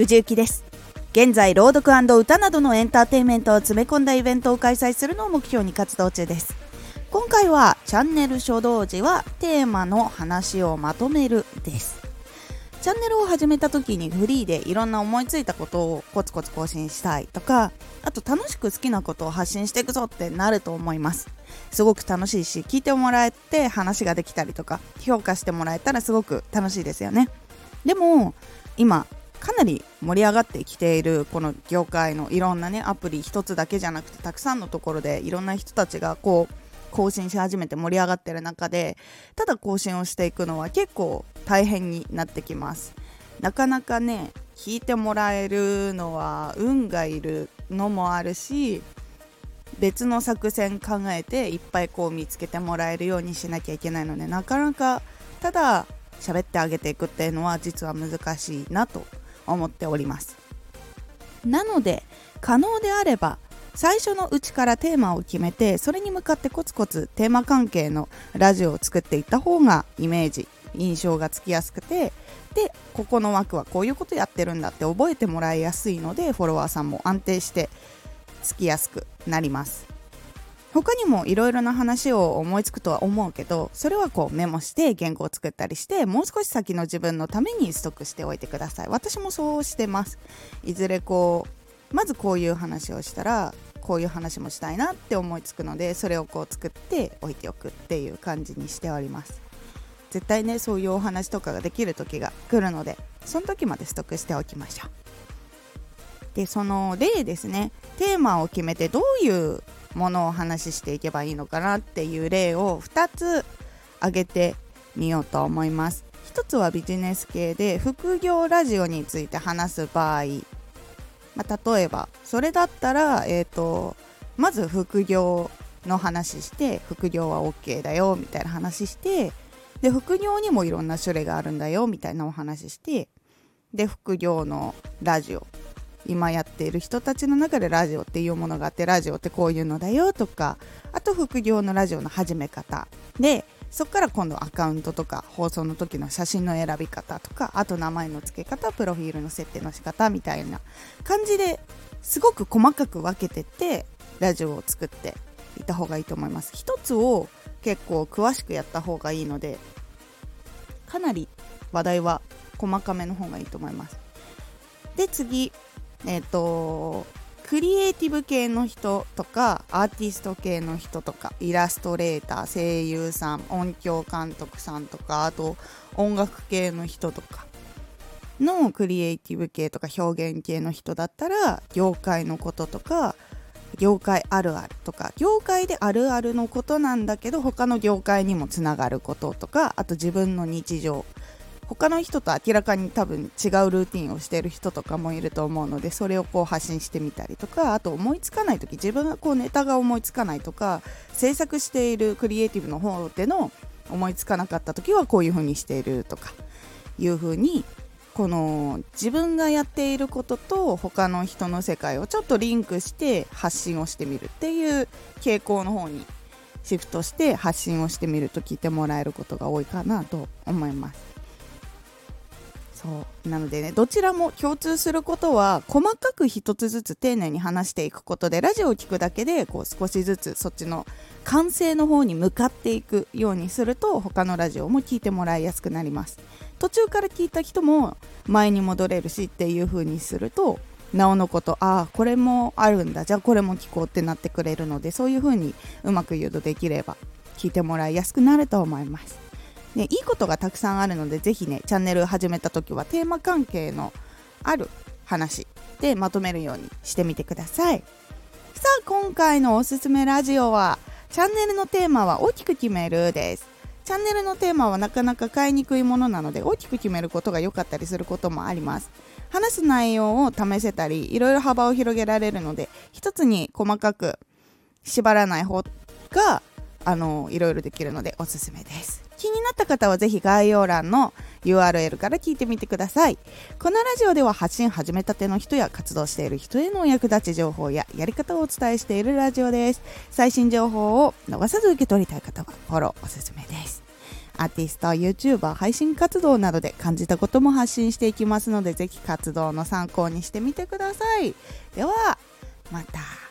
藤幸です。現在朗読歌などのエンターテインメントを詰め込んだイベントを開催するのを目標に活動中です。今回はチャンネル初動時はテーマの話をまとめるです。チャンネルを始めた時にフリーでいろんな思いついたことをコツコツ更新したいとかあと楽しく好きなことを発信していくぞってなると思います。すごく楽しいし聞いてもらえて話ができたりとか評価してもらえたらすごく楽しいですよね。でも今かなり盛り上がってきているこの業界のいろんなねアプリ一つだけじゃなくてたくさんのところでいろんな人たちがこう更新し始めて盛り上がってる中でただ更新をしていくのは結構大変になってきます。なかなかね聞いてもらえるのは運がいるのもあるし別の作戦考えていっぱいこう見つけてもらえるようにしなきゃいけないのでなかなかただ喋ってあげていくっていうのは実は難しいなと思っております。なので可能であれば最初のうちからテーマを決めてそれに向かってコツコツテーマ関係のラジオを作っていった方がイメージ印象がつきやすくてでここの枠はこういうことやってるんだって覚えてもらいやすいのでフォロワーさんも安定してつきやすくなります。他にもいろいろな話を思いつくとは思うけどそれはこうメモして原稿を作ったりしてもう少し先の自分のためにストックしておいてください。私もそうしてます。いずれこうまずこういう話をしたらこういう話もしたいなって思いつくのでそれをこう作って置いておくっていう感じにしております。絶対ねそういうお話とかができる時が来るのでその時までストックしておきましょう。でその例ですね。テーマを決めてどういうものを話していけばいいのかなっていう例を2つ挙げてみようと思います。1つはビジネス系で副業ラジオについて話す場合、まあ、例えばそれだったら、えーと、まず副業の話して副業は OK だよみたいな話してで副業にもいろんな種類があるんだよみたいなお話してで副業のラジオ今やっている人たちの中でラジオっていうものがあってラジオってこういうのだよとかあと副業のラジオの始め方。でそこから今度アカウントとか放送の時の写真の選び方とかあと名前の付け方プロフィールの設定の仕方みたいな感じですごく細かく分けてってラジオを作っていた方がいいと思います。一つを結構詳しくやった方がいいのでかなり話題は細かめの方がいいと思います。で次。えっ、ー、とクリエイティブ系の人とかアーティスト系の人とかイラストレーター声優さん音響監督さんとかあと音楽系の人とかのクリエイティブ系とか表現系の人だったら業界のこととか業界あるあるとか業界であるあるのことなんだけど他の業界にもつながることとかあと自分の日常他の人と明らかに多分違うルーティンをしてる人とかもいると思うのでそれをこう発信してみたりとかあと思いつかない時自分がこうネタが思いつかないとか制作しているクリエイティブの方での思いつかなかった時はこういう風にしているとかいう風にこの自分がやっていることと他の人の世界をちょっとリンクして発信をしてみるっていう傾向の方にシフトして発信をしてみると聞いてもらえることが多いかなと思います。そう。なのでねどちらも共通することは細かく一つずつ丁寧に話していくことでラジオを聴くだけでこう少しずつそっちの完成の方に向かっていくようにすると他のラジオも聞いてもらいやすくなります。途中から聞いた人も前に戻れるしっていう風にするとなおのことああこれもあるんだ。じゃあこれも聞こうってなってくれるのでそういう風にうまく誘導できれば聞いてもらいやすくなると思います。ね、いいことがたくさんあるのでぜひねチャンネル始めた時はテーマ関係のある話でまとめるようにしてみてください。さあ今回のおすすめラジオはチャンネルのテーマは大きく決めるです。チャンネルのテーマはなかなか買いにくいものなので大きく決めることが良かったりすることもあります。話す内容を試せたりいろいろ幅を広げられるので一つに細かく縛らない方があのいろいろできるのでおすすめです。気になった方はぜひ概要欄の URL から聞いてみてください。このラジオでは発信始めたての人や活動している人へのお役立ち情報ややり方をお伝えしているラジオです。最新情報を逃さず受け取りたい方はフォローおすすめです。アーティスト YouTuber 配信活動などで感じたことも発信していきますのでぜひ活動の参考にしてみてください。ではまた。